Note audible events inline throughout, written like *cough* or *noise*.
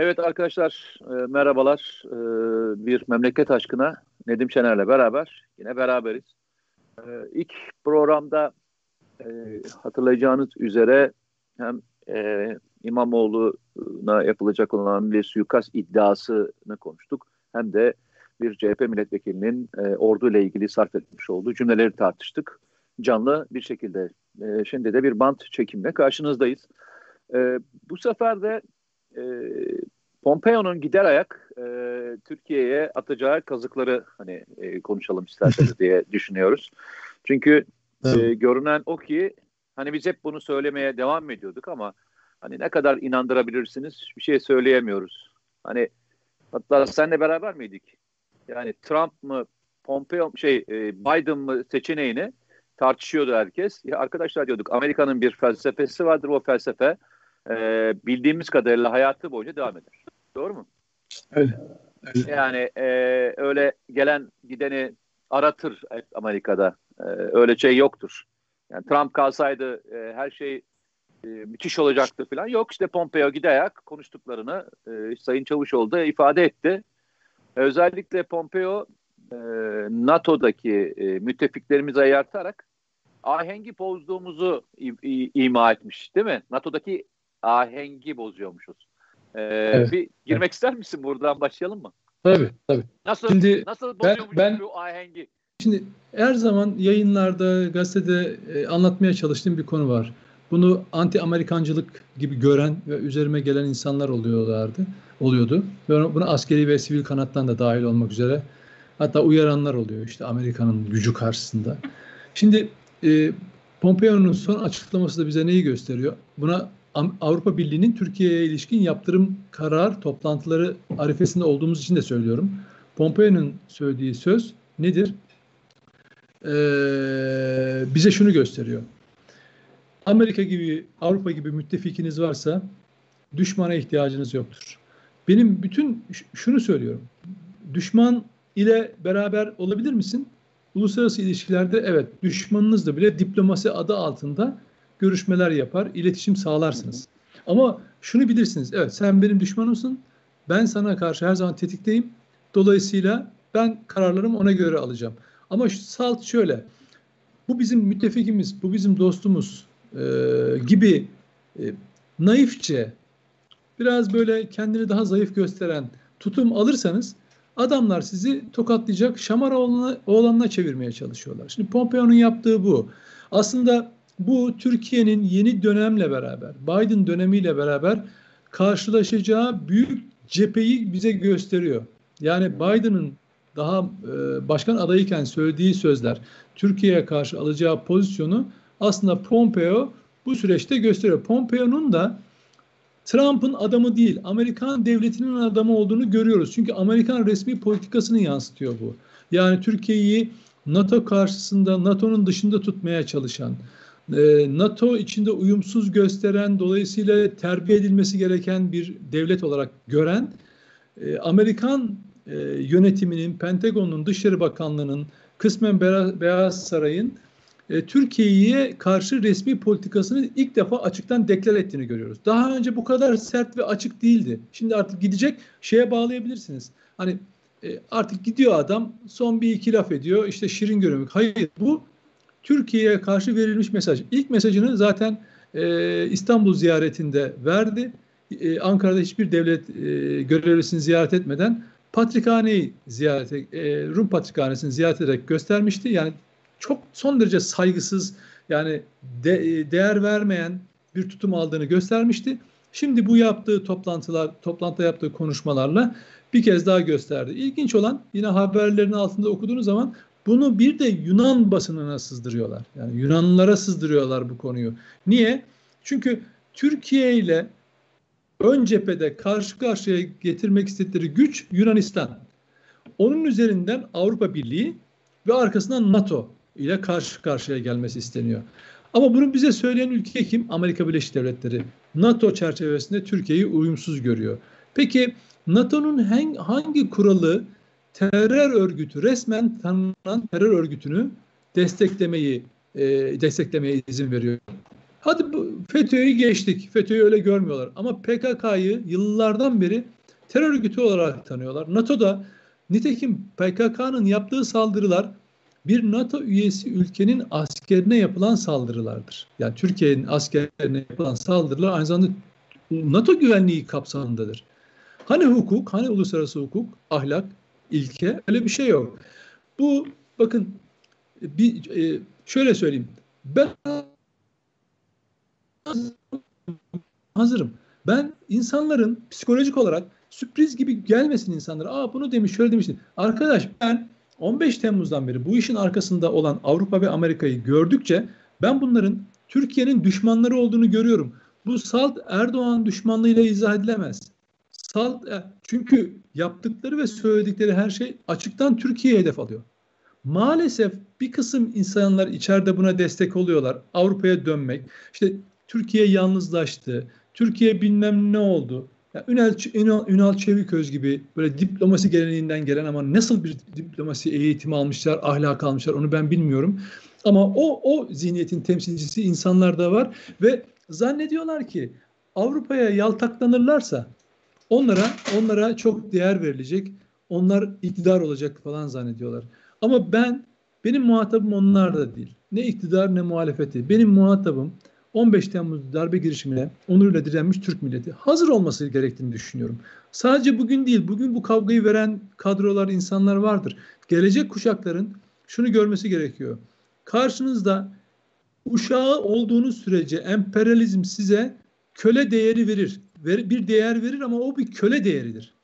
Evet arkadaşlar e, merhabalar. E, bir memleket aşkına Nedim Şener'le beraber yine beraberiz. E, ilk programda e, hatırlayacağınız üzere hem e, İmamoğlu'na yapılacak olan bir suikast iddiasını konuştuk. Hem de bir CHP milletvekilinin e, ordu ile ilgili sarf etmiş olduğu cümleleri tartıştık. Canlı bir şekilde. E, şimdi de bir bant çekimle karşınızdayız. E, bu sefer de e, Pompeo'nun gider ayak e, Türkiye'ye atacağı kazıkları hani e, konuşalım isterseniz *laughs* diye düşünüyoruz. Çünkü e, görünen o ki hani biz hep bunu söylemeye devam ediyorduk ama hani ne kadar inandırabilirsiniz bir şey söyleyemiyoruz. Hani hatta senle beraber miydik? Yani Trump mı Pompeo şey e, Biden mı seçeneğini tartışıyordu herkes. Ya arkadaşlar diyorduk Amerika'nın bir felsefesi vardır o felsefe e, bildiğimiz kadarıyla hayatı boyunca devam eder. Doğru mu? Öyle. öyle. Yani e, öyle gelen gideni aratır Amerika'da. E, öyle şey yoktur. Yani Trump kalsaydı e, her şey e, müthiş olacaktı falan. Yok işte Pompeo giderek konuştuklarını e, Sayın Çavuşoğlu da ifade etti. Özellikle Pompeo e, NATO'daki e, müttefiklerimizi ayartarak ahengi bozduğumuzu ima etmiş değil mi? NATO'daki ahengi bozuyormuşuz. Ee, evet. Bir girmek evet. ister misin? Buradan başlayalım mı? Tabii tabii. Nasıl, şimdi nasıl bozuyormuş ben, bu ahengi? Şimdi her zaman yayınlarda, gazetede e, anlatmaya çalıştığım bir konu var. Bunu anti-Amerikancılık gibi gören ve üzerime gelen insanlar oluyorlardı, oluyordu. Ve buna askeri ve sivil kanattan da dahil olmak üzere hatta uyaranlar oluyor işte Amerika'nın gücü karşısında. Şimdi e, Pompeo'nun son açıklaması da bize neyi gösteriyor? Buna Avrupa Birliği'nin Türkiye'ye ilişkin yaptırım karar toplantıları arifesinde olduğumuz için de söylüyorum. Pompeo'nun söylediği söz nedir? Ee, bize şunu gösteriyor. Amerika gibi, Avrupa gibi müttefikiniz varsa düşmana ihtiyacınız yoktur. Benim bütün şunu söylüyorum. Düşman ile beraber olabilir misin? Uluslararası ilişkilerde evet düşmanınızla bile diplomasi adı altında görüşmeler yapar, iletişim sağlarsınız. Ama şunu bilirsiniz. Evet sen benim düşmanımsın. Ben sana karşı her zaman tetikteyim. Dolayısıyla ben kararlarımı ona göre alacağım. Ama salt şöyle. Bu bizim müttefikimiz, bu bizim dostumuz e, gibi e, naifçe biraz böyle kendini daha zayıf gösteren tutum alırsanız adamlar sizi tokatlayacak şamara oğlanına, oğlanına çevirmeye çalışıyorlar. Şimdi Pompeo'nun yaptığı bu. Aslında bu Türkiye'nin yeni dönemle beraber, Biden dönemiyle beraber karşılaşacağı büyük cepheyi bize gösteriyor. Yani Biden'ın daha e, başkan adayıken söylediği sözler, Türkiye'ye karşı alacağı pozisyonu aslında Pompeo bu süreçte gösteriyor. Pompeo'nun da Trump'ın adamı değil, Amerikan devletinin adamı olduğunu görüyoruz. Çünkü Amerikan resmi politikasını yansıtıyor bu. Yani Türkiye'yi NATO karşısında, NATO'nun dışında tutmaya çalışan, NATO içinde uyumsuz gösteren, dolayısıyla terbiye edilmesi gereken bir devlet olarak gören, e, Amerikan e, yönetiminin, Pentagon'un, Dışişleri Bakanlığı'nın, kısmen Beyaz Saray'ın e, Türkiye'ye karşı resmi politikasını ilk defa açıktan deklar ettiğini görüyoruz. Daha önce bu kadar sert ve açık değildi. Şimdi artık gidecek şeye bağlayabilirsiniz. Hani artık gidiyor adam son bir iki laf ediyor işte şirin görünmek. Hayır bu Türkiye'ye karşı verilmiş mesaj. İlk mesajını zaten e, İstanbul ziyaretinde verdi. E, Ankara'da hiçbir devlet e, görevlisini ziyaret etmeden Patrikhane'yi ziyaret, e, Rum Patrikhanesi'ni ziyaret ederek göstermişti. Yani çok son derece saygısız yani de, e, değer vermeyen bir tutum aldığını göstermişti. Şimdi bu yaptığı toplantılar, toplantıda yaptığı konuşmalarla bir kez daha gösterdi. İlginç olan yine haberlerin altında okuduğunuz zaman bunu bir de Yunan basınına sızdırıyorlar. Yani Yunanlılara sızdırıyorlar bu konuyu. Niye? Çünkü Türkiye ile ön cephede karşı karşıya getirmek istedikleri güç Yunanistan. Onun üzerinden Avrupa Birliği ve arkasından NATO ile karşı karşıya gelmesi isteniyor. Ama bunu bize söyleyen ülke kim? Amerika Birleşik Devletleri. NATO çerçevesinde Türkiye'yi uyumsuz görüyor. Peki NATO'nun hangi kuralı terör örgütü resmen tanınan terör örgütünü desteklemeyi e, desteklemeye izin veriyor. Hadi FETÖ'yü geçtik. FETÖ'yü öyle görmüyorlar. Ama PKK'yı yıllardan beri terör örgütü olarak tanıyorlar. NATO'da nitekim PKK'nın yaptığı saldırılar bir NATO üyesi ülkenin askerine yapılan saldırılardır. Yani Türkiye'nin askerine yapılan saldırılar aynı zamanda NATO güvenliği kapsamındadır. Hani hukuk, hani uluslararası hukuk, ahlak, ilke öyle bir şey yok. Bu bakın bir e, şöyle söyleyeyim. Ben hazırım. Ben insanların psikolojik olarak sürpriz gibi gelmesin insanlara. Aa bunu demiş, şöyle demiştin. Arkadaş ben 15 Temmuz'dan beri bu işin arkasında olan Avrupa ve Amerika'yı gördükçe ben bunların Türkiye'nin düşmanları olduğunu görüyorum. Bu salt Erdoğan düşmanlığıyla izah edilemez. Salt e, çünkü yaptıkları ve söyledikleri her şey açıktan Türkiye'ye hedef alıyor. Maalesef bir kısım insanlar içeride buna destek oluyorlar. Avrupa'ya dönmek. İşte Türkiye yalnızlaştı. Türkiye bilmem ne oldu. Ya Ünal, Ünal, Ünal Çeviköz gibi böyle diplomasi geleneğinden gelen ama nasıl bir diplomasi eğitimi almışlar, ahlak almışlar onu ben bilmiyorum. Ama o o zihniyetin temsilcisi insanlar da var ve zannediyorlar ki Avrupa'ya yaltaklanırlarsa onlara onlara çok değer verilecek. Onlar iktidar olacak falan zannediyorlar. Ama ben benim muhatabım onlar da değil. Ne iktidar ne muhalefeti. Benim muhatabım 15 Temmuz darbe girişimine onuruyla direnmiş Türk milleti hazır olması gerektiğini düşünüyorum. Sadece bugün değil, bugün bu kavgayı veren kadrolar, insanlar vardır. Gelecek kuşakların şunu görmesi gerekiyor. Karşınızda uşağı olduğunuz sürece emperyalizm size köle değeri verir. Bir değer verir ama o bir köle değeridir.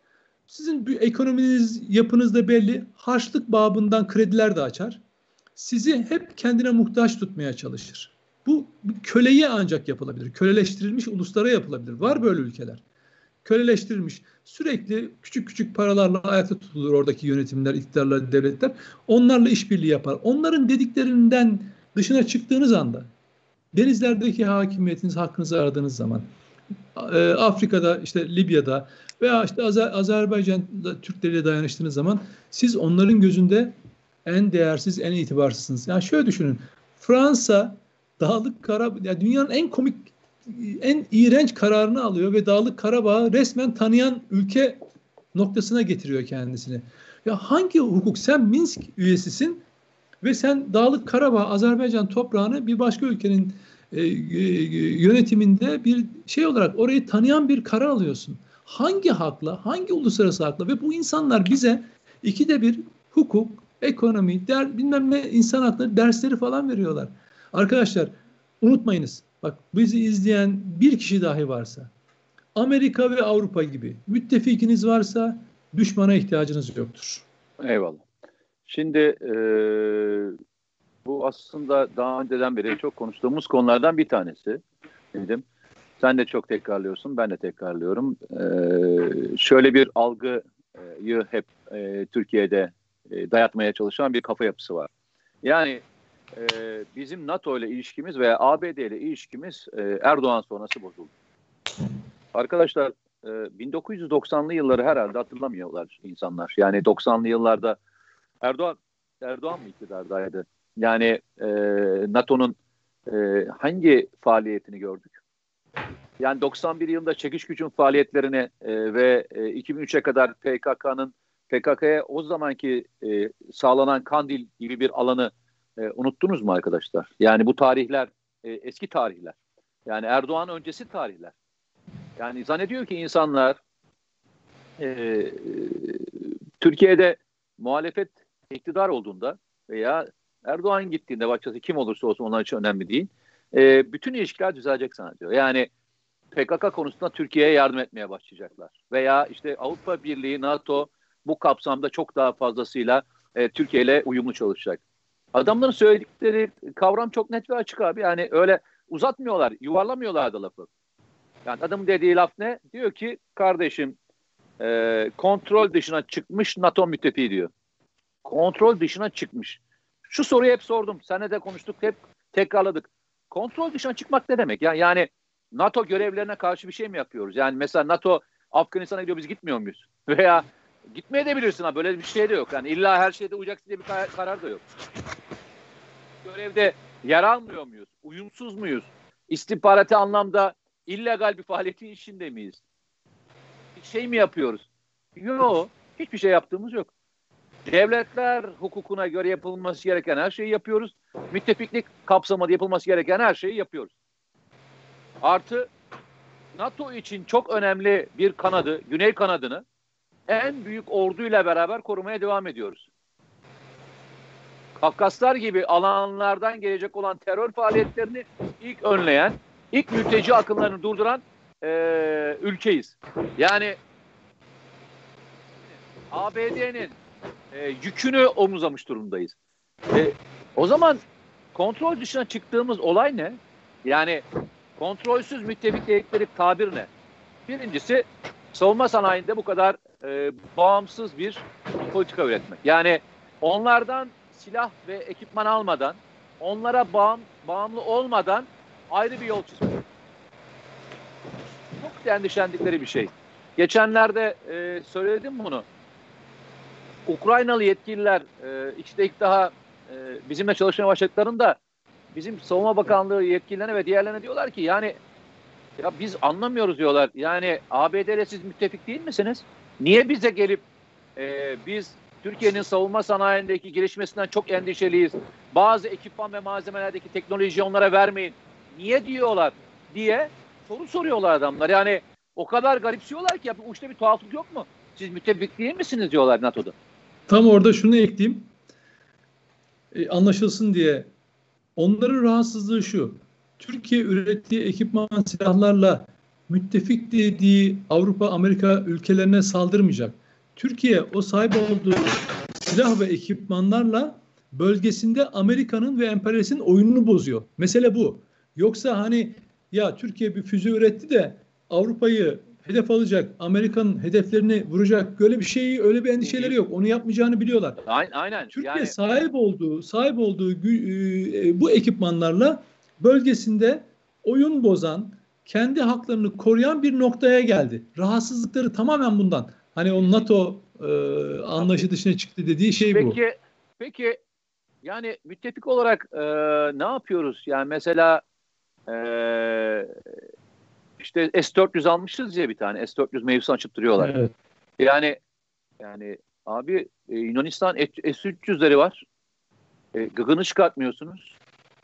Sizin bir ekonominiz, yapınız da belli. Harçlık babından krediler de açar. Sizi hep kendine muhtaç tutmaya çalışır. Bu köleye ancak yapılabilir. Köleleştirilmiş uluslara yapılabilir. Var böyle ülkeler. Köleleştirilmiş. Sürekli küçük küçük paralarla ayakta tutulur oradaki yönetimler, iktidarlar, devletler. Onlarla işbirliği yapar. Onların dediklerinden dışına çıktığınız anda denizlerdeki hakimiyetiniz hakkınızı aradığınız zaman e, Afrika'da işte Libya'da veya işte Azer Azerbaycan'da Türkleriyle dayanıştığınız zaman siz onların gözünde en değersiz, en itibarsızsınız. Yani şöyle düşünün. Fransa Dağlık Karabağ yani dünyanın en komik en iğrenç kararını alıyor ve Dağlık Karabağ'ı resmen tanıyan ülke noktasına getiriyor kendisini. Ya hangi hukuk? Sen Minsk üyesisin ve sen Dağlık Karabağ, Azerbaycan toprağını bir başka ülkenin e, e, yönetiminde bir şey olarak orayı tanıyan bir karar alıyorsun. Hangi hakla, hangi uluslararası hakla ve bu insanlar bize ikide bir hukuk, ekonomi, der, bilmem ne insan hakları dersleri falan veriyorlar. Arkadaşlar unutmayınız. Bak bizi izleyen bir kişi dahi varsa Amerika ve Avrupa gibi müttefikiniz varsa düşmana ihtiyacınız yoktur. Eyvallah. Şimdi e, bu aslında daha önceden beri çok konuştuğumuz konulardan bir tanesi. Dedim. Sen de çok tekrarlıyorsun, ben de tekrarlıyorum. Ee, şöyle bir algıyı hep e, Türkiye'de e, dayatmaya çalışan bir kafa yapısı var. Yani e, bizim NATO ile ilişkimiz veya ABD ile ilişkimiz e, Erdoğan sonrası bozuldu. Arkadaşlar e, 1990'lı yılları herhalde hatırlamıyorlar insanlar. Yani 90'lı yıllarda Erdoğan Erdoğan mı iktidardaydı? Yani e, NATO'nun e, hangi faaliyetini gördük? Yani 91 yılında çekiş gücün faaliyetlerini e, ve e, 2003'e kadar PKK'nın PKK'ya o zamanki e, sağlanan Kandil gibi bir alanı e, unuttunuz mu arkadaşlar? Yani bu tarihler e, eski tarihler. Yani Erdoğan öncesi tarihler. Yani zannediyor ki insanlar e, Türkiye'de muhalefet iktidar olduğunda veya Erdoğan gittiğinde başkası kim olursa olsun onlar için önemli değil. E, bütün ilişkiler düzelecek zannediyor. Yani PKK konusunda Türkiye'ye yardım etmeye başlayacaklar. Veya işte Avrupa Birliği, NATO bu kapsamda çok daha fazlasıyla e, Türkiye ile uyumlu çalışacak. Adamların söyledikleri kavram çok net ve açık abi. Yani öyle uzatmıyorlar, yuvarlamıyorlar da lafı. Yani adamın dediği laf ne? Diyor ki kardeşim e, kontrol dışına çıkmış NATO müttefiği diyor. Kontrol dışına çıkmış. Şu soruyu hep sordum. Seninle de konuştuk, hep tekrarladık. Kontrol dışına çıkmak ne demek? Ya yani NATO görevlerine karşı bir şey mi yapıyoruz? Yani mesela NATO Afganistan'a gidiyor biz gitmiyor muyuz? *laughs* Veya gitmeye de bilirsin ha böyle bir şey de yok. Yani illa her şeyde uyacaksın diye bir karar da yok. Görevde yer almıyor muyuz? Uyumsuz muyuz? istihbarati anlamda illegal bir faaliyetin içinde miyiz? Şey mi yapıyoruz? Yok. Hiçbir şey yaptığımız yok. Devletler hukukuna göre yapılması gereken her şeyi yapıyoruz. Müttefiklik kapsamında yapılması gereken her şeyi yapıyoruz. Artı NATO için çok önemli bir kanadı, Güney kanadını en büyük orduyla beraber korumaya devam ediyoruz. Kafkaslar gibi alanlardan gelecek olan terör faaliyetlerini ilk önleyen, ilk mülteci akınlarını durduran e, ülkeyiz. Yani ABD'nin e, yükünü omuzlamış durumdayız. E, o zaman kontrol dışına çıktığımız olay ne? Yani kontrolsüz müttefik dedikleri tabir ne? Birincisi savunma sanayinde bu kadar e, bağımsız bir politika üretmek. Yani onlardan silah ve ekipman almadan, onlara bağım, bağımlı olmadan ayrı bir yol çizmek. Çok endişelendikleri bir şey. Geçenlerde e, söyledim bunu. Ukraynalı yetkililer e, işte ilk daha e, bizimle çalışmaya başladıklarında bizim Savunma Bakanlığı yetkililerine ve diğerlerine diyorlar ki yani ya biz anlamıyoruz diyorlar. Yani ABD'le siz müttefik değil misiniz? Niye bize gelip e, biz Türkiye'nin savunma sanayindeki gelişmesinden çok endişeliyiz. Bazı ekipman ve malzemelerdeki teknolojiyi onlara vermeyin. Niye diyorlar diye soru soruyorlar adamlar. Yani o kadar garipsiyorlar ki ya bu işte bir tuhaflık yok mu? Siz müttefik değil misiniz diyorlar NATO'da. Tam orada şunu ekleyeyim. E, anlaşılsın diye. Onların rahatsızlığı şu. Türkiye ürettiği ekipman silahlarla müttefik dediği Avrupa, Amerika ülkelerine saldırmayacak. Türkiye o sahip olduğu silah ve ekipmanlarla bölgesinde Amerika'nın ve emperyalizmin oyununu bozuyor. Mesele bu. Yoksa hani ya Türkiye bir füze üretti de Avrupa'yı hedef alacak, Amerika'nın hedeflerini vuracak böyle bir şeyi öyle bir endişeleri yok. Onu yapmayacağını biliyorlar. Aynen. aynen. Türkiye yani... sahip olduğu sahip olduğu e, bu ekipmanlarla bölgesinde oyun bozan, kendi haklarını koruyan bir noktaya geldi. Rahatsızlıkları tamamen bundan. Hani o NATO e, anlayışı dışına çıktı dediği şey peki, bu. Peki, peki yani müttefik olarak e, ne yapıyoruz? Yani mesela e, işte S-400 almışız ya bir tane. S-400 mevzusu açıp duruyorlar. Evet. Yani yani abi e, Yunanistan S-300'leri var. E, gıgını çıkartmıyorsunuz.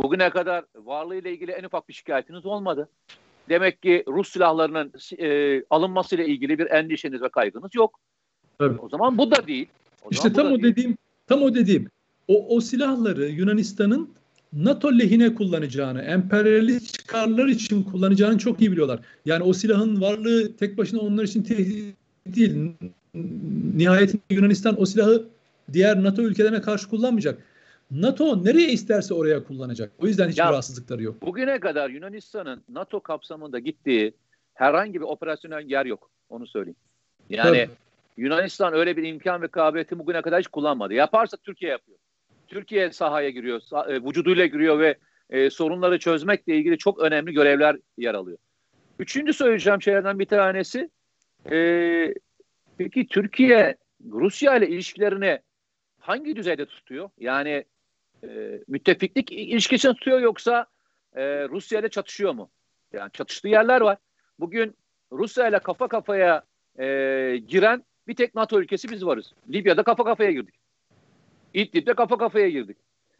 Bugüne kadar varlığıyla ilgili en ufak bir şikayetiniz olmadı. Demek ki Rus silahlarının e, alınmasıyla ilgili bir endişeniz ve kaygınız yok. Tabii. O zaman bu da değil. O işte tam o değil. dediğim tam o dediğim o, o silahları Yunanistan'ın NATO lehine kullanacağını, emperyalist çıkarlar için kullanacağını çok iyi biliyorlar. Yani o silahın varlığı tek başına onlar için tehdit değil. Nihayetinde Yunanistan o silahı diğer NATO ülkelerine karşı kullanmayacak. NATO nereye isterse oraya kullanacak. O yüzden hiçbir ya, rahatsızlıkları yok. Bugüne kadar Yunanistan'ın NATO kapsamında gittiği herhangi bir operasyonel yer yok. Onu söyleyeyim. Yani Tabii. Yunanistan öyle bir imkan ve kabiliyeti bugüne kadar hiç kullanmadı. Yaparsa Türkiye yapıyor. Türkiye sahaya giriyor, sah e, vücuduyla giriyor ve e, sorunları çözmekle ilgili çok önemli görevler yer alıyor. Üçüncü söyleyeceğim şeylerden bir tanesi, e, peki Türkiye Rusya ile ilişkilerini hangi düzeyde tutuyor? Yani e, müttefiklik ilişkisini tutuyor yoksa e, Rusya ile çatışıyor mu? Yani çatıştığı yerler var. Bugün Rusya ile kafa kafaya e, giren bir tek NATO ülkesi biz varız. Libya'da kafa kafaya girdik. İdlib'de kafa kafaya girdik.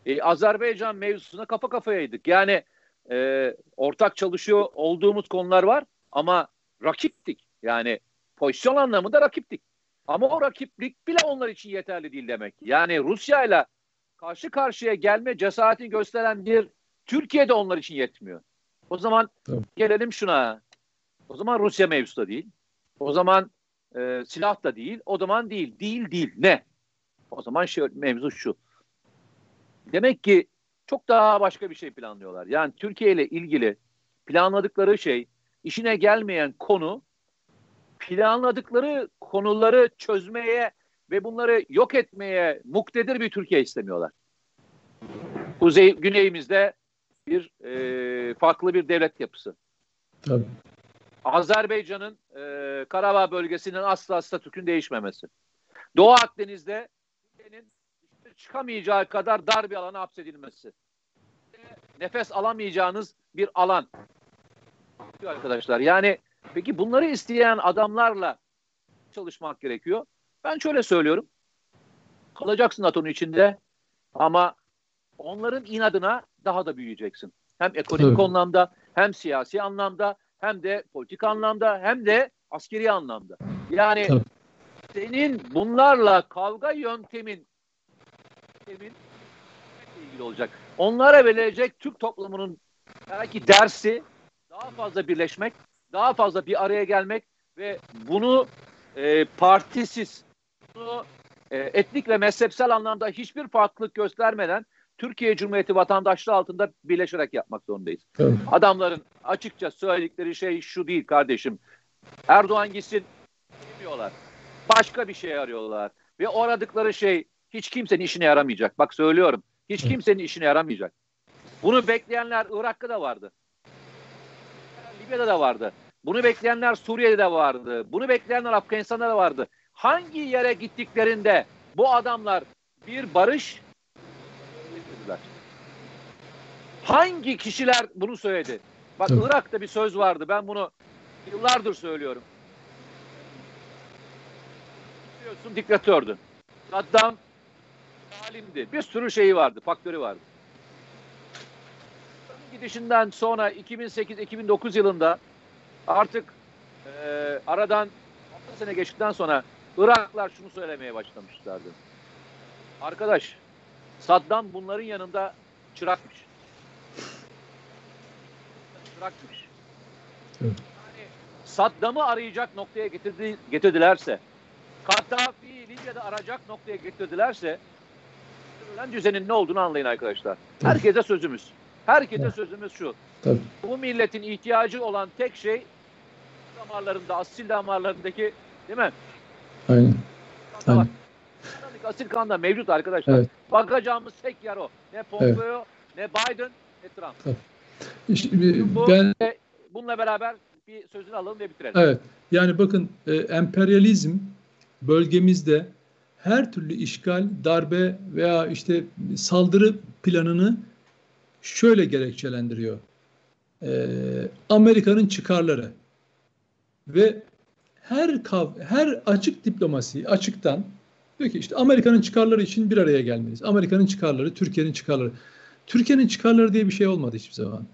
E, Azerbaycan mevzusuna kafa kafayaydık. Yani e, ortak çalışıyor olduğumuz konular var ama rakiptik. Yani pozisyon anlamında rakiptik. Ama o rakiplik bile onlar için yeterli değil demek. Yani Rusya ile karşı karşıya gelme cesaretini gösteren bir Türkiye de onlar için yetmiyor. O zaman Tabii. gelelim şuna. O zaman Rusya mevzusu da değil. O zaman e, silah da değil. O zaman değil. Değil değil. Ne? O zaman şu, mevzu şu. Demek ki çok daha başka bir şey planlıyorlar. Yani Türkiye ile ilgili planladıkları şey, işine gelmeyen konu planladıkları konuları çözmeye ve bunları yok etmeye muktedir bir Türkiye istemiyorlar. Kuzey, güneyimizde bir e, farklı bir devlet yapısı. Tabii. Azerbaycan'ın e, Karabağ bölgesinin asla statükün değişmemesi. Doğu Akdeniz'de çıkamayacağı kadar dar bir alana hapsedilmesi. nefes alamayacağınız bir alan. Arkadaşlar yani peki bunları isteyen adamlarla çalışmak gerekiyor. Ben şöyle söylüyorum. Kalacaksın NATO'nun içinde ama onların inadına daha da büyüyeceksin. Hem ekonomik evet. anlamda, hem siyasi anlamda, hem de politik anlamda, hem de askeri anlamda. Yani Tabii. senin bunlarla kavga yöntemin, yöntemin ilgili olacak. Onlara verilecek Türk toplumunun belki dersi daha fazla birleşmek, daha fazla bir araya gelmek ve bunu e, partisiz, bunu e, etnik ve mezhepsel anlamda hiçbir farklılık göstermeden Türkiye Cumhuriyeti vatandaşlığı altında birleşerek yapmak zorundayız. Evet. Adamların açıkça söyledikleri şey şu değil kardeşim. Erdoğan gitsin demiyorlar. Başka bir şey arıyorlar. Ve o aradıkları şey hiç kimsenin işine yaramayacak. Bak söylüyorum. Hiç kimsenin işine yaramayacak. Bunu bekleyenler Irak'ta da vardı. Libya'da da vardı. Bunu bekleyenler Suriye'de de vardı. Bunu bekleyenler Afganistan'da da vardı. Hangi yere gittiklerinde bu adamlar bir barış? Hangi kişiler bunu söyledi? Bak evet. Irak'ta bir söz vardı. Ben bunu yıllardır söylüyorum. Biliyorsun diktatördü. Saddam alimdi. Bir sürü şeyi vardı, faktörü vardı. Gidişinden sonra 2008-2009 yılında artık e, aradan 6 sene geçtikten sonra Iraklar şunu söylemeye başlamışlardı. Arkadaş Saddam bunların yanında çırakmış. Çırakmış. Yani Saddam'ı arayacak noktaya getirdi, getirdilerse, Kaddafi Libya'da arayacak noktaya getirdilerse, ölen düzenin ne olduğunu anlayın arkadaşlar. Herkese sözümüz. Herkese sözümüz şu. Tabii. Bu milletin ihtiyacı olan tek şey damarlarında, asil damarlarındaki değil mi? Aynen. Aynen. Asil kanda mevcut arkadaşlar. Evet. Bakacağımız tek yer o. Ne Pompeo, evet. ne Biden, ne Trump. Tabii. İşte, Bu, ben bununla beraber bir sözünü alalım ve bitirelim. Evet. Yani bakın e, emperyalizm bölgemizde her türlü işgal, darbe veya işte saldırı planını şöyle gerekçelendiriyor. Ee, Amerika'nın çıkarları ve her kav her açık diplomasi açıktan diyor ki işte Amerika'nın çıkarları için bir araya gelmeliyiz. Amerika'nın çıkarları, Türkiye'nin çıkarları. Türkiye'nin çıkarları diye bir şey olmadı hiçbir zaman.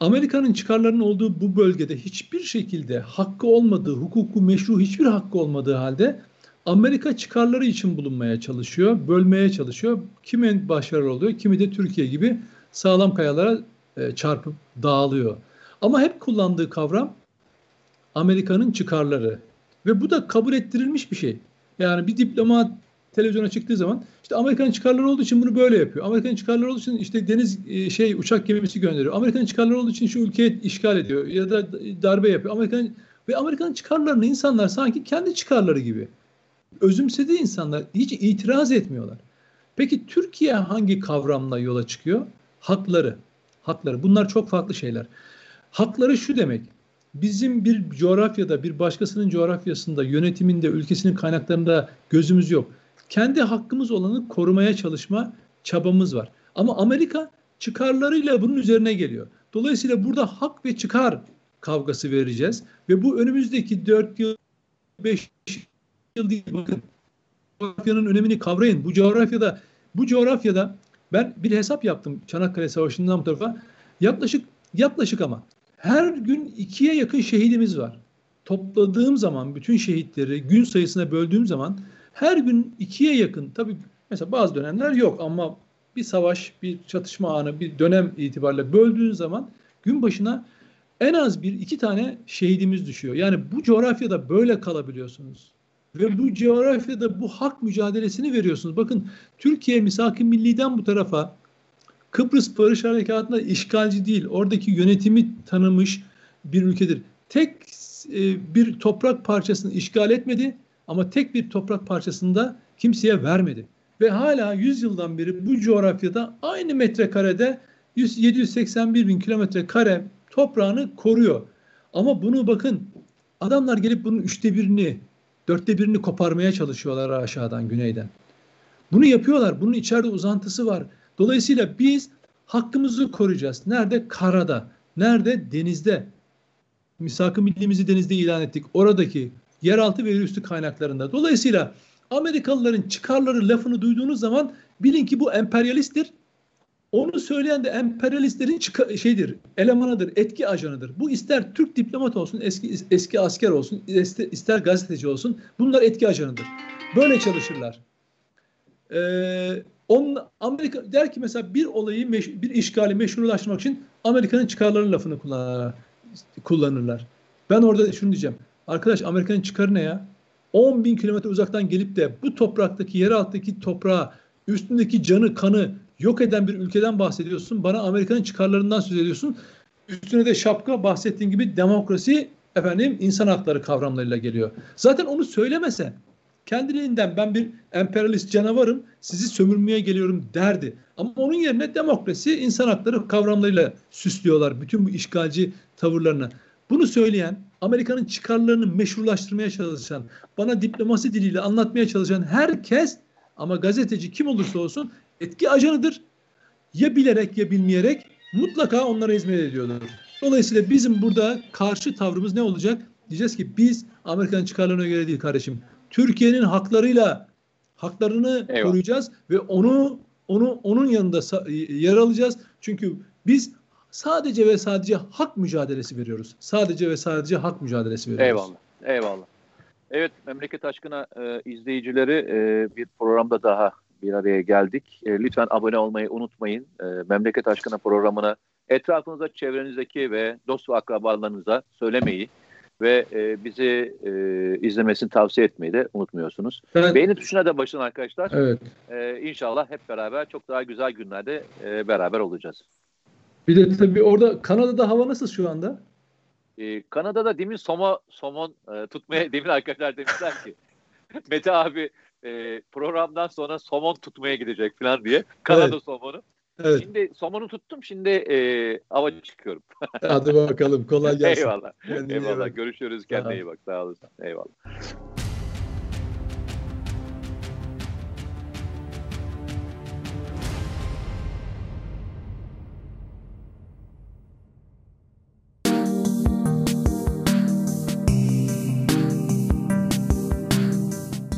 Amerika'nın çıkarlarının olduğu bu bölgede hiçbir şekilde hakkı olmadığı, hukuku meşru hiçbir hakkı olmadığı halde Amerika çıkarları için bulunmaya çalışıyor, bölmeye çalışıyor. Kimin başarılı oluyor, kimi de Türkiye gibi sağlam kayalara e, çarpıp dağılıyor. Ama hep kullandığı kavram Amerika'nın çıkarları. Ve bu da kabul ettirilmiş bir şey. Yani bir diplomat televizyona çıktığı zaman işte Amerika'nın çıkarları olduğu için bunu böyle yapıyor. Amerika'nın çıkarları olduğu için işte deniz e, şey uçak gemisi gönderiyor. Amerika'nın çıkarları olduğu için şu ülkeyi işgal ediyor ya da darbe yapıyor. Amerika'nın ve Amerika'nın çıkarlarını insanlar sanki kendi çıkarları gibi özümsediği insanlar hiç itiraz etmiyorlar. Peki Türkiye hangi kavramla yola çıkıyor? Hakları. Hakları. Bunlar çok farklı şeyler. Hakları şu demek. Bizim bir coğrafyada, bir başkasının coğrafyasında, yönetiminde, ülkesinin kaynaklarında gözümüz yok. Kendi hakkımız olanı korumaya çalışma çabamız var. Ama Amerika çıkarlarıyla bunun üzerine geliyor. Dolayısıyla burada hak ve çıkar kavgası vereceğiz ve bu önümüzdeki 4 yıl 5 yıl değil bakın. Coğrafyanın önemini kavrayın. Bu coğrafyada bu coğrafyada ben bir hesap yaptım Çanakkale Savaşı'ndan bu tarafa. Yaklaşık yaklaşık ama her gün ikiye yakın şehidimiz var. Topladığım zaman bütün şehitleri gün sayısına böldüğüm zaman her gün ikiye yakın tabii mesela bazı dönemler yok ama bir savaş, bir çatışma anı, bir dönem itibariyle böldüğün zaman gün başına en az bir iki tane şehidimiz düşüyor. Yani bu coğrafyada böyle kalabiliyorsunuz. Ve bu coğrafyada bu hak mücadelesini veriyorsunuz. Bakın Türkiye misak-ı milliden bu tarafa Kıbrıs Barış Harekatı'nda işgalci değil, oradaki yönetimi tanımış bir ülkedir. Tek e, bir toprak parçasını işgal etmedi ama tek bir toprak parçasını da kimseye vermedi. Ve hala 100 yıldan beri bu coğrafyada aynı metrekarede 781 bin kilometre kare toprağını koruyor. Ama bunu bakın adamlar gelip bunun üçte birini dörtte birini koparmaya çalışıyorlar aşağıdan, güneyden. Bunu yapıyorlar. Bunun içeride uzantısı var. Dolayısıyla biz hakkımızı koruyacağız. Nerede? Karada. Nerede? Denizde. Misak-ı millimizi denizde ilan ettik. Oradaki yeraltı ve yerüstü kaynaklarında. Dolayısıyla Amerikalıların çıkarları lafını duyduğunuz zaman bilin ki bu emperyalisttir. Onu söyleyen de emperyalistlerin çıka, şeydir, elemanıdır, etki ajanıdır. Bu ister Türk diplomat olsun, eski eski asker olsun, ister gazeteci olsun. Bunlar etki ajanıdır. Böyle çalışırlar. Ee, onun Amerika der ki mesela bir olayı meş, bir işgali meşrulaştırmak için Amerika'nın çıkarlarının lafını kullanırlar. Ben orada şunu diyeceğim. Arkadaş Amerika'nın çıkarı ne ya? 10 bin kilometre uzaktan gelip de bu topraktaki yer alttaki toprağı üstündeki canı kanı yok eden bir ülkeden bahsediyorsun. Bana Amerika'nın çıkarlarından söz ediyorsun. Üstüne de şapka bahsettiğin gibi demokrasi efendim insan hakları kavramlarıyla geliyor. Zaten onu söylemese kendiliğinden ben bir emperyalist canavarım sizi sömürmeye geliyorum derdi. Ama onun yerine demokrasi insan hakları kavramlarıyla süslüyorlar bütün bu işgalci tavırlarını. Bunu söyleyen Amerika'nın çıkarlarını meşrulaştırmaya çalışan, bana diplomasi diliyle anlatmaya çalışan herkes ama gazeteci kim olursa olsun etki ajanıdır. Ya bilerek ya bilmeyerek mutlaka onlara hizmet ediyorlar. Dolayısıyla bizim burada karşı tavrımız ne olacak? Diyeceğiz ki biz Amerika'nın çıkarlarına göre değil kardeşim. Türkiye'nin haklarıyla haklarını Eyvallah. koruyacağız ve onu onu onun yanında yer alacağız. Çünkü biz sadece ve sadece hak mücadelesi veriyoruz. Sadece ve sadece hak mücadelesi veriyoruz. Eyvallah. Eyvallah. Evet memleket aşkına e, izleyicileri e, bir programda daha bir araya geldik. E, lütfen abone olmayı unutmayın. E, memleket aşkına programını etrafınıza, çevrenizdeki ve dost ve akrabalarınıza söylemeyi ve e, bizi e, izlemesini tavsiye etmeyi de unutmuyorsunuz. Ben, Beğeni tuşuna da başın arkadaşlar. Evet. E, inşallah hep beraber çok daha güzel günlerde e, beraber olacağız. Bir de tabii orada Kanada'da hava nasıl şu anda? Ee, Kanada'da demin soma, somon e, tutmaya *laughs* demin arkadaşlar demişler ki Mete abi e, programdan sonra somon tutmaya gidecek falan diye. Kanada evet. somonu. Evet. Şimdi somonu tuttum. Şimdi e, ava çıkıyorum. Hadi bakalım. Kolay *laughs* gelsin. Eyvallah. Kendine Eyvallah. Görüşürüz. Kendine iyi bak. Sağ olasın. Eyvallah.